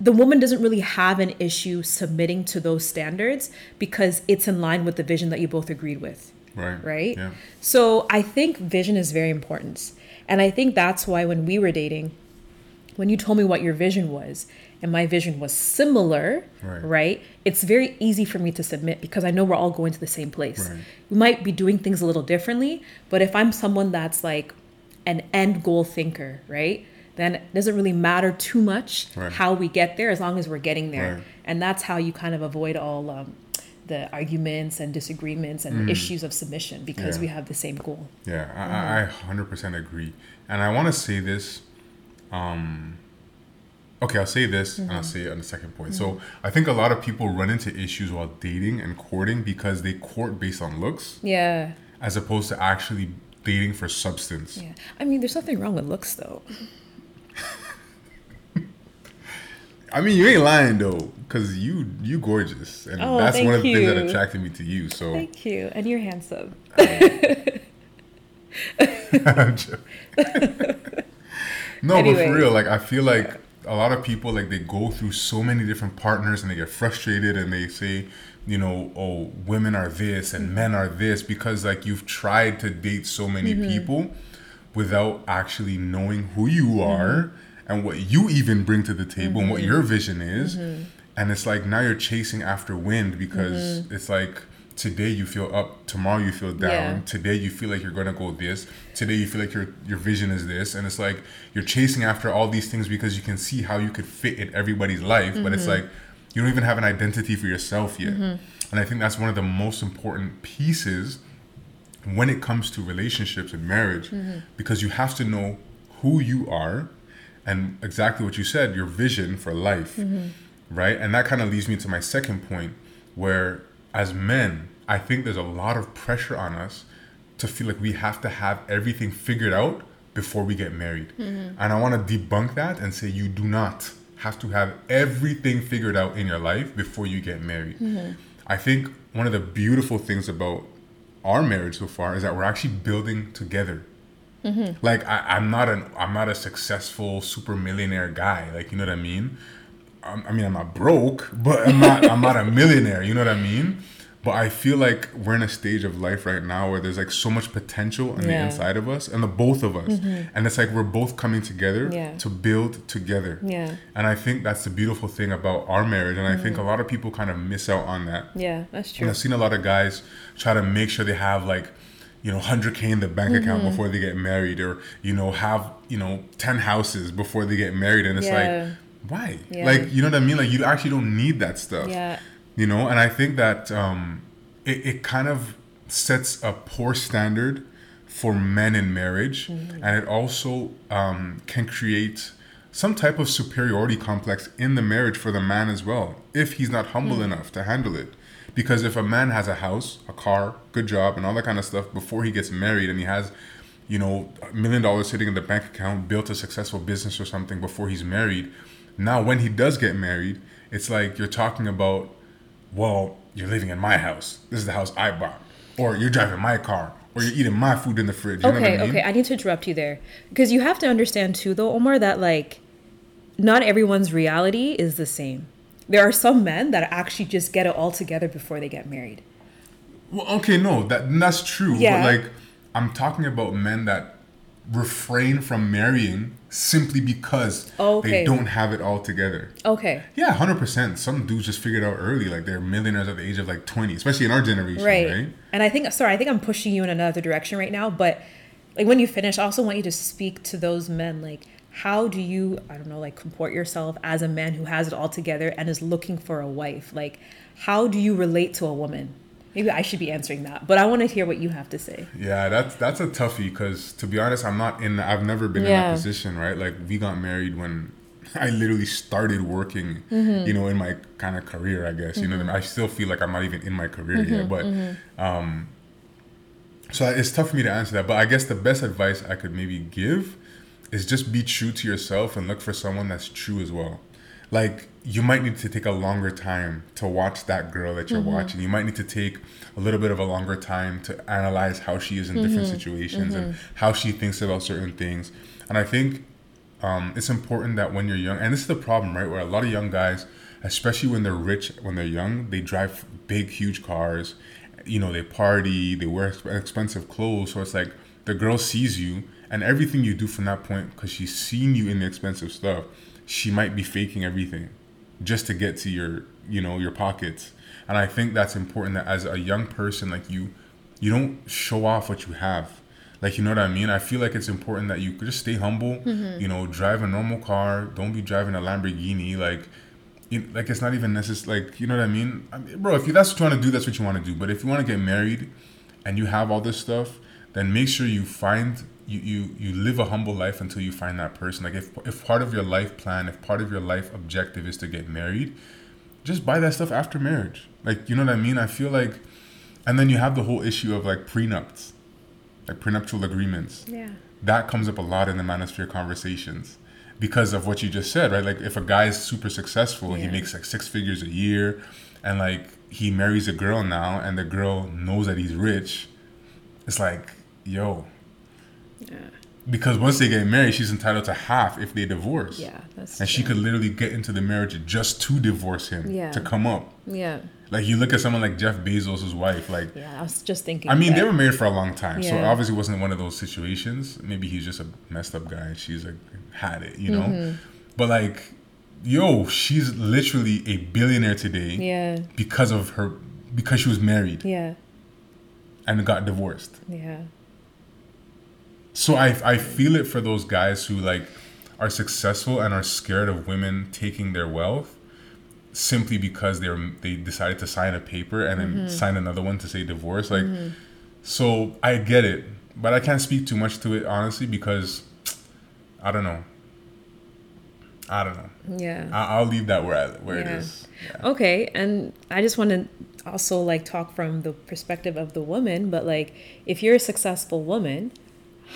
The woman doesn't really have an issue submitting to those standards because it's in line with the vision that you both agreed with Right. right? Yeah. So I think vision is very important. And I think that's why when we were dating, when you told me what your vision was, and my vision was similar, Right. right? It's very easy for me to submit because I know we're all going to the same place. Right. We might be doing things a little differently, but if I'm someone that's like an end goal thinker, right? Then it doesn't really matter too much Right. how we get there as long as we're getting there. And that's how you kind of avoid all um, the arguments and disagreements and issues of submission because Mm. Yeah. we have the same goal. Yeah, I, I, I 100% agree. And I want to say this. Um, okay, I'll say this and I'll say it on the second point. So I think a lot of people run into issues while dating and courting because they court based on looks Yeah. as opposed to actually dating for substance. Yeah. I mean, there's nothing wrong with looks though. I mean, you ain't lying though, because you you gorgeous, and Oh, that's one of the thank things that attracted me to you. So Thank you. And you're handsome. I'm joking. No, but for real, like I feel like a lot of people like they go through so many different partners and they get frustrated and they say, you know, oh, women are this and men are this because like you've tried to date so many Mm-hmm. people without actually knowing who you Mm-hmm. are and what you even bring to the table and what Mm-hmm. your vision is. And it's like now you're chasing after wind because Mm-hmm. it's like today you feel up, tomorrow you feel down, Yeah. today you feel like you're gonna go this today you feel like your your vision is this and it's like you're chasing after all these things because you can see how you could fit in everybody's life but it's mm-hmm. like you don't even have an identity for yourself yet. Mm-hmm. And i think that's one of the most important pieces when it comes to relationships and marriage mm-hmm. because you have to know who you are and exactly what you said your vision for life right? And that kind of leads me to my second point where as men i think there's a lot of pressure on us to feel like we have to have everything figured out before we get married. Mm-hmm. And i want to debunk that and say you do not have to have everything figured out in your life before you get married. Mm-hmm. I think one of the beautiful things about our marriage so far is that we're actually building together. Mm-hmm. Like I, i'm not an i'm not a successful super millionaire guy like you know what i mean i mean i'm not broke but i'm not i'm not a millionaire you know what i mean but i feel like we're in a stage of life right now where there's like so much potential on the inside of us and the both of us and it's like we're both coming together Yeah. to build together Yeah. and i think that's the beautiful thing about our marriage and i think a lot of people kind of miss out on that Yeah, that's and true. I've seen a lot of guys try to make sure they have like, you know, 100K in the bank account Mm-hmm. before they get married or, you know, have, you know, 10 houses before they get married. And it's Yeah. like, why? Yeah. Like, you know what I mean? Like, you actually don't need that stuff. Yeah. You know, and I think that um, it, it kind of sets a poor standard for men in marriage. Mm-hmm. And it also um, can create some type of superiority complex in the marriage for the man as well, if he's not humble Hmm. enough to handle it. Because if a man has a house, a car, good job, and all that kind of stuff before he gets married and he has, you know, a million dollars sitting in the bank account, built a successful business or something before he's married, now when he does get married, it's like you're talking about, well, you're living in my house. This is the house I bought. Or you're driving my car. Or you're eating my food in the fridge. You know okay, what I mean? okay. I need to interrupt you there because you have to understand too, though, Omar, that like not everyone's reality is the same. There are some men that actually just get it all together before they get married. Well, okay, no, that that's true. Yeah. But like, I'm talking about men that refrain from marrying simply because Oh, okay. they don't have it all together. Okay, Yeah, hundred percent. Some dudes just figured out early, like they're millionaires at the age of like twenty, especially in our generation, right. right? And I think sorry, I think I'm pushing you in another direction right now, but like when you finish, I also want you to speak to those men like how do you I don't know like comport yourself as a man who has it all together and is looking for a wife? Like how do you relate to a woman? Maybe I should be answering that, but I want to hear what you have to say. Yeah, that's that's a toughie because to be honest, I'm not in. I've never been in Yeah. that position, right? Like we got married when I literally started working, Mm-hmm. you know, in my kind of career. I guess you know. I, mean? I still feel like I'm not even in my career Mm-hmm, yet, but um, so it's tough for me to answer that. But I guess the best advice I could maybe give is just be true to yourself and look for someone that's true as well. Like you might need to take a longer time to watch that girl that you're mm-hmm. watching. You might need to take a little bit of a longer time to analyze how she is in different mm-hmm. situations and mm-hmm. how she thinks about certain things. And I think um, it's important that when you're young, and this is the problem, right? Where a lot of young guys, especially when they're rich, when they're young, they drive big, huge cars. You know, they party, they wear expensive clothes. So it's like the girl sees you, and everything you do from that point, because she's seen you in the expensive stuff, she might be faking everything just to get to your you know your pockets. And i think that's important that as a young person like you you don't show off what you have. Like you know what i mean? I feel like it's important that you just stay humble Mm-hmm. you know drive a normal car don't be driving a lamborghini like you, like it's not even necessary like you know what i mean, I mean bro if you that's what you want to do that's what you want to do. But if you want to get married and you have all this stuff then make sure you find you, you you live a humble life until you find that person like if if part of your life plan if part of your life objective is to get married just buy that stuff after marriage like you know what i mean i feel like and then you have the whole issue of like prenups like prenuptial agreements Yeah. that comes up a lot in the manosphere conversations because of what you just said, right? Like if a guy is super successful, he makes like six figures a year, and like he marries a girl now, and the girl knows that he's rich, it's like, yo. Because once they get married, she's entitled to half if they divorce. Yeah, that's And she could literally get into the marriage just to divorce him, Yeah. to come up. Yeah. Like you look at someone like Jeff Bezos' wife, like Yeah. I was just thinking. I mean, that. they were married for a long time, so Yeah. obviously it wasn't one of those situations. Maybe he's just a messed up guy and she's like had it, you know. Mm-hmm. But like, yo, she's literally a billionaire today Yeah. because of her because she was married Yeah. and got divorced. Yeah. So I I feel it for those guys who like are successful and are scared of women taking their wealth simply because they're they decided to sign a paper and then mm-hmm. sign another one to say divorce like mm-hmm. so I get it but I can't speak too much to it honestly because I don't know I don't know Yeah. I, I'll leave that where I, where it Yeah. is yeah. Okay, and I just want to also like talk from the perspective of the woman, but like if you're a successful woman,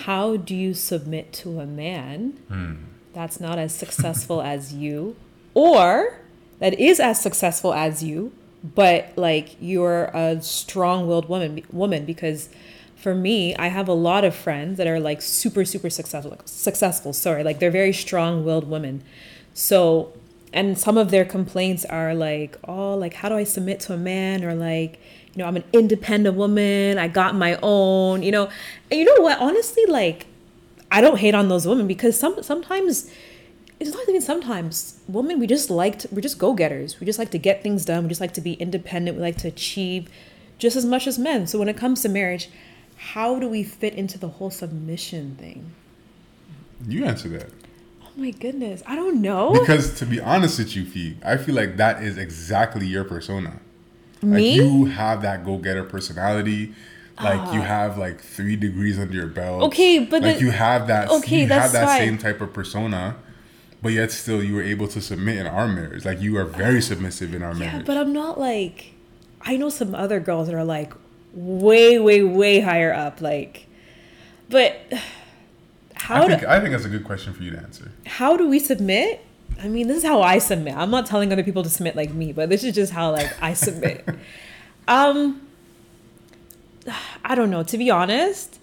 how do you submit to a man hmm. that's not as successful as you or that is as successful as you, but like you're a strong-willed woman woman because for me, I have a lot of friends that are like super super successful successful, sorry, like they're very strong-willed women. So, and some of their complaints are like, oh, like, how do I submit to a man? Or like, you know, I'm an independent woman. I got my own, you know. And you know what? Honestly, like, I don't hate on those women because some sometimes it's not even sometimes women we just like to, we're just go-getters. We just like to get things done. We just like to be independent. We like to achieve just as much as men. So when it comes to marriage how do we fit into the whole submission thing? You answer that. Oh my goodness. I don't know. Because to be honest with you Fee, I feel like that is exactly your persona Like you have that go getter personality. Like you have like three degrees under your belt. Ah. Okay, but like the- you have that. okay, you that's have that same type of persona, but yet still you were able to submit in our marriage. Like you are very submissive in our yeah marriage. but i'm not like i know some other girls that are like way way way higher up like but how I do, I think that's a good question for you to answer. how do we submit? I mean, this is how I submit. I'm not telling other people to submit like me, but this is just how like I submit. um I don't know, to be honest.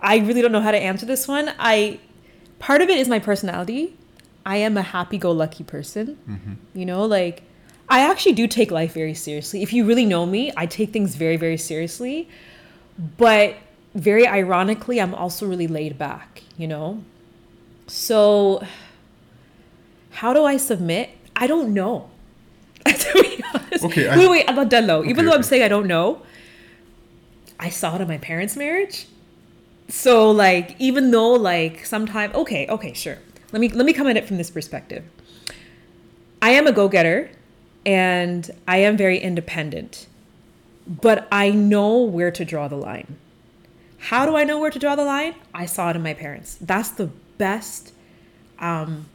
I really don't know how to answer this one. I part of it is my personality. I am a happy-go-lucky person. You know, like I actually do take life very seriously. If you really know me, I take things very very seriously. But very ironically, I'm also really laid back, you know? So, how do I submit? I don't know. to be honest. Okay, I- wait, wait, I'm not done though. Even Okay, though I'm saying I don't know, I saw it in my parents' marriage. So, like, even though, like, sometimes, okay, okay, sure. Let me let me come at it from this perspective. I am a go-getter, and I am very independent, but I know where to draw the line. How do I know where to draw the line? I saw it in my parents. That's the best um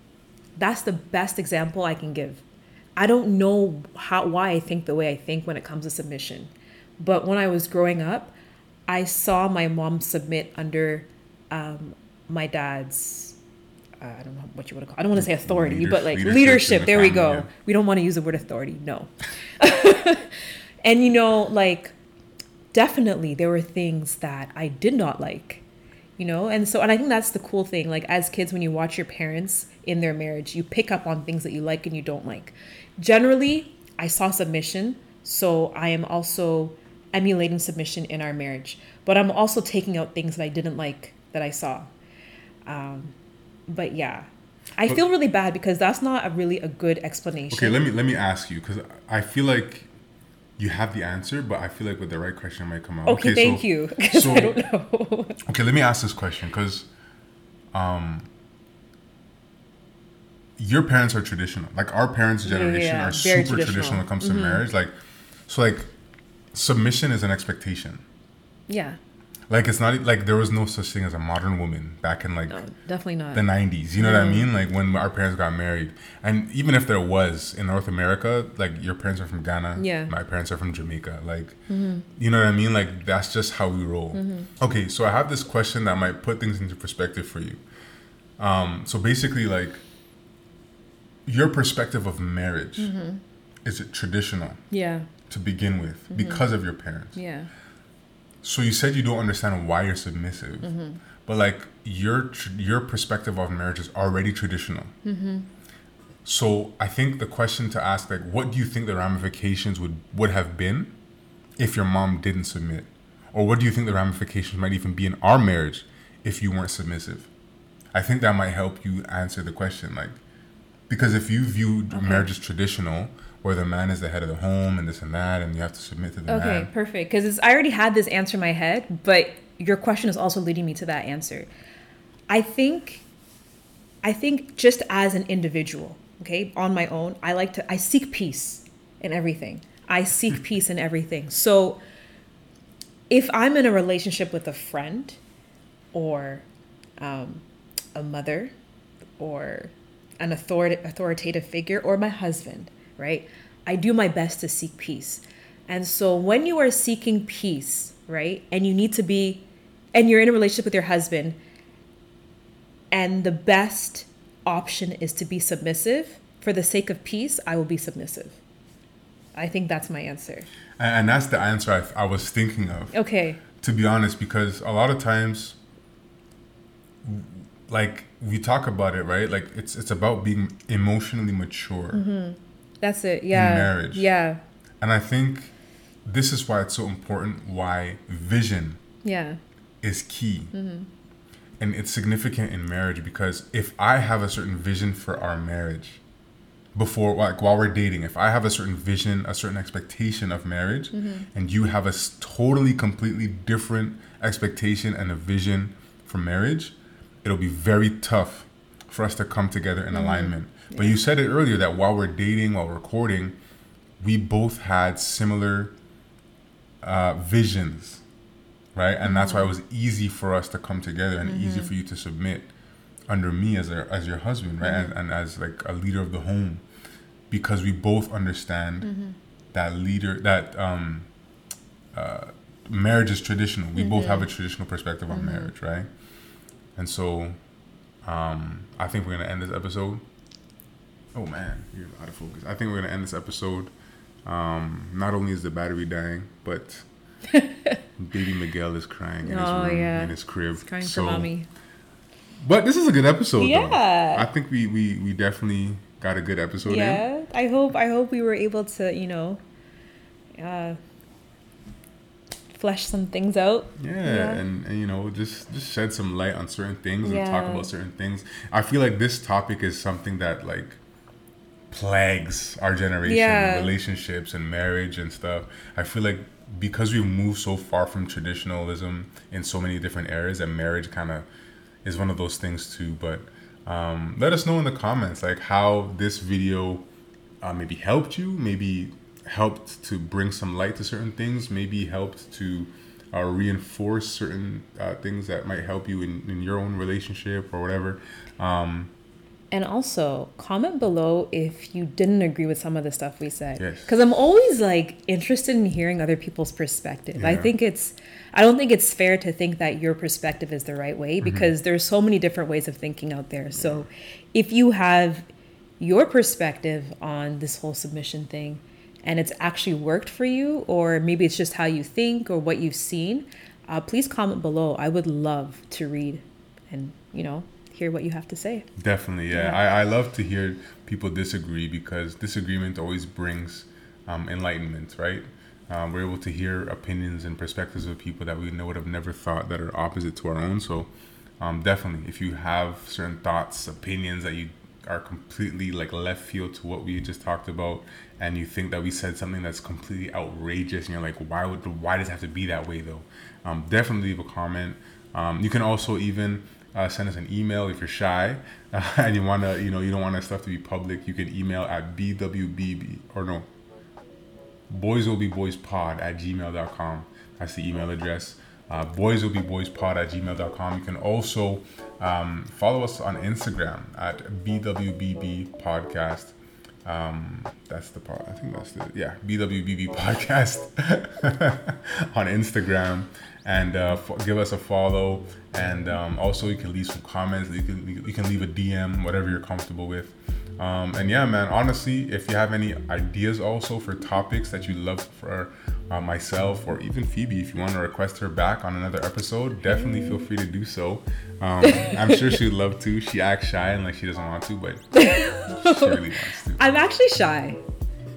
that's the best example I can give. I don't know how why I think the way I think when it comes to submission. But when I was growing up, I saw my mom submit under um my dad's uh, I don't know what you want to call. I don't want to say authority, Leaders- but like leadership leadership. the there we go. yeah. We don't want to use the word authority. No. and you know, like definitely there were things that I did not like, you know? And so, and I think that's the cool thing. Like, as kids, when you watch your parents in their marriage, you pick up on things that you like and you don't like. Generally, I saw submission. So I am also emulating submission in our marriage. But I'm also taking out things that I didn't like that I saw. Um, but yeah. I feel really bad because that's not a really a good explanation. Okay, let me let me ask you because I feel like you have the answer, but I feel like with the right question it might come out. Okay, thank so, you. so- I don't know. Okay, let me ask this question because, um, your parents are traditional. Like our parents' generation yeah, are super traditional. traditional. Mm-hmm. when it comes to marriage. Like, so like, submission is an expectation. yeah, Like it's not like there was no such thing as a modern woman back in like no, definitely not. the 90s you know what i mean? Like when our parents got married. And even if there was in north america like your parents are from ghana Yeah. my parents are from jamaica like mm-hmm. you know what i mean? Like that's just how we roll. Mm-hmm. Okay so i have this question that might put things into perspective for you. Um, so basically like your perspective of marriage mm-hmm. is it traditional yeah, to begin with because of your parents? Yeah, so you said you don't understand why you're submissive, mm-hmm. but like your your perspective of marriage is already traditional. Mm-hmm. So I think the question to ask like, what do you think the ramifications would would have been if your mom didn't submit, or what do you think the ramifications might even be in our marriage if you weren't submissive? I think that might help you answer the question, like because if you view marriage as traditional, where the man is the head of the home and this and that, and you have to submit to the Okay, man. perfect. Because I already had this answer in my head, but your question is also leading me to that answer. I think, I think just as an individual, okay, on my own, I like to I seek peace in everything. I seek peace in everything. So, if I'm in a relationship with a friend, or um, a mother, or an authoritative figure, or my husband, right? I do my best to seek peace. And so when you are seeking peace, right, and you need to be, and you're in a relationship with your husband, and the best option is to be submissive, for the sake of peace, I will be submissive. I think that's my answer. And, that's the answer I, I was thinking of, Okay. to be honest, because a lot of times, like we talk about it, right? Like it's it's about being emotionally mature, mm-hmm. That's it. Yeah. marriage. Yeah. and I think this is why it's so important. Why vision Yeah. is key, mm-hmm. and it's significant in marriage because if I have a certain vision for our marriage, before like while we're dating if i have a certain vision a certain expectation of marriage mm-hmm. and you have a totally completely different expectation and a vision for marriage it'll be very tough for us to come together in mm-hmm. alignment but you said it earlier that while we're dating while we're we both had similar uh, visions right? And that's why it was easy for us to come together and easy for you to submit under me as a, as your husband right? And, and as like a leader of the home. Because we both understand that leader that um uh marriage is traditional. We both have a traditional perspective on marriage right? And so um i think we're gonna end this episode oh man you're out of focus i think we're gonna end this episode um not only is the battery dying but baby miguel is crying in his Oh, room yeah. in his crib Crying so for mommy. but this is a good episode. though. Yeah. I think we, we we definitely got a good episode in. yeah i hope i hope we were able to you know uh flesh some things out Yeah, Yeah. And, and you know, just just shed some light on certain things and talk about certain things. I feel like this topic is something that like plagues our generation, Yeah. relationships and marriage and stuff. I feel like because we've moved so far from traditionalism in so many different areas, that marriage kind of is one of those things too. But um, let us know in the comments like how this video uh, maybe helped you, maybe helped to bring some light to certain things, maybe helped to uh, reinforce certain uh, things that might help you in, in your own relationship or whatever. Um, and also comment below if you didn't agree with some of the stuff we said. Yes. because i'm always like interested in hearing other people's perspective. I think it's i don't think it's fair to think that your perspective is the right way because there's so many different ways of thinking out there. So if you have your perspective on this whole submission thing and it's actually worked for you or maybe it's just how you think or what you've seen uh, please comment below. I would love to read and you know hear what you have to say Definitely, yeah. Yeah. I, I love to hear people disagree because disagreement always brings um, enlightenment, right? Um, we're able to hear opinions and perspectives of people that we know would have never thought that are opposite to our own. So, um, definitely, if you have certain thoughts, opinions that you are completely like left field to what we just talked about, and you think that we said something that's completely outrageous, and you're like, why would why does it have to be that way though? Um, definitely leave a comment. Um, you can also even uh, send us an email if you're shy uh, and you want to, you know, you don't want our stuff to be public. You can email at bwbb or no, boys will be boys pod at gmail.com. That's the email address. Uh, boys will be boys pod at gmail.com. You can also um, follow us on Instagram at bwbb podcast. Um, that's the part. I think that's the yeah BWBB podcast on Instagram, and uh, f- give us a follow. And um, also, you can leave some comments. You can you can leave a DM, whatever you're comfortable with. Um, and yeah, man. Honestly, if you have any ideas also for topics that you love for uh, myself or even Phoebe, if you want to request her back on another episode, definitely feel free to do so. Um, I'm sure she'd love to. She acts shy and like she doesn't want to, but she really wants to. I'm actually shy,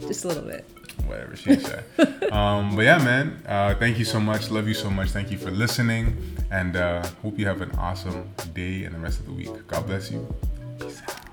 just a little bit. Whatever she's shy. um, but yeah, man. Uh, thank you so much. Love you so much. Thank you for listening, and uh, hope you have an awesome day and the rest of the week. God bless you. Peace out.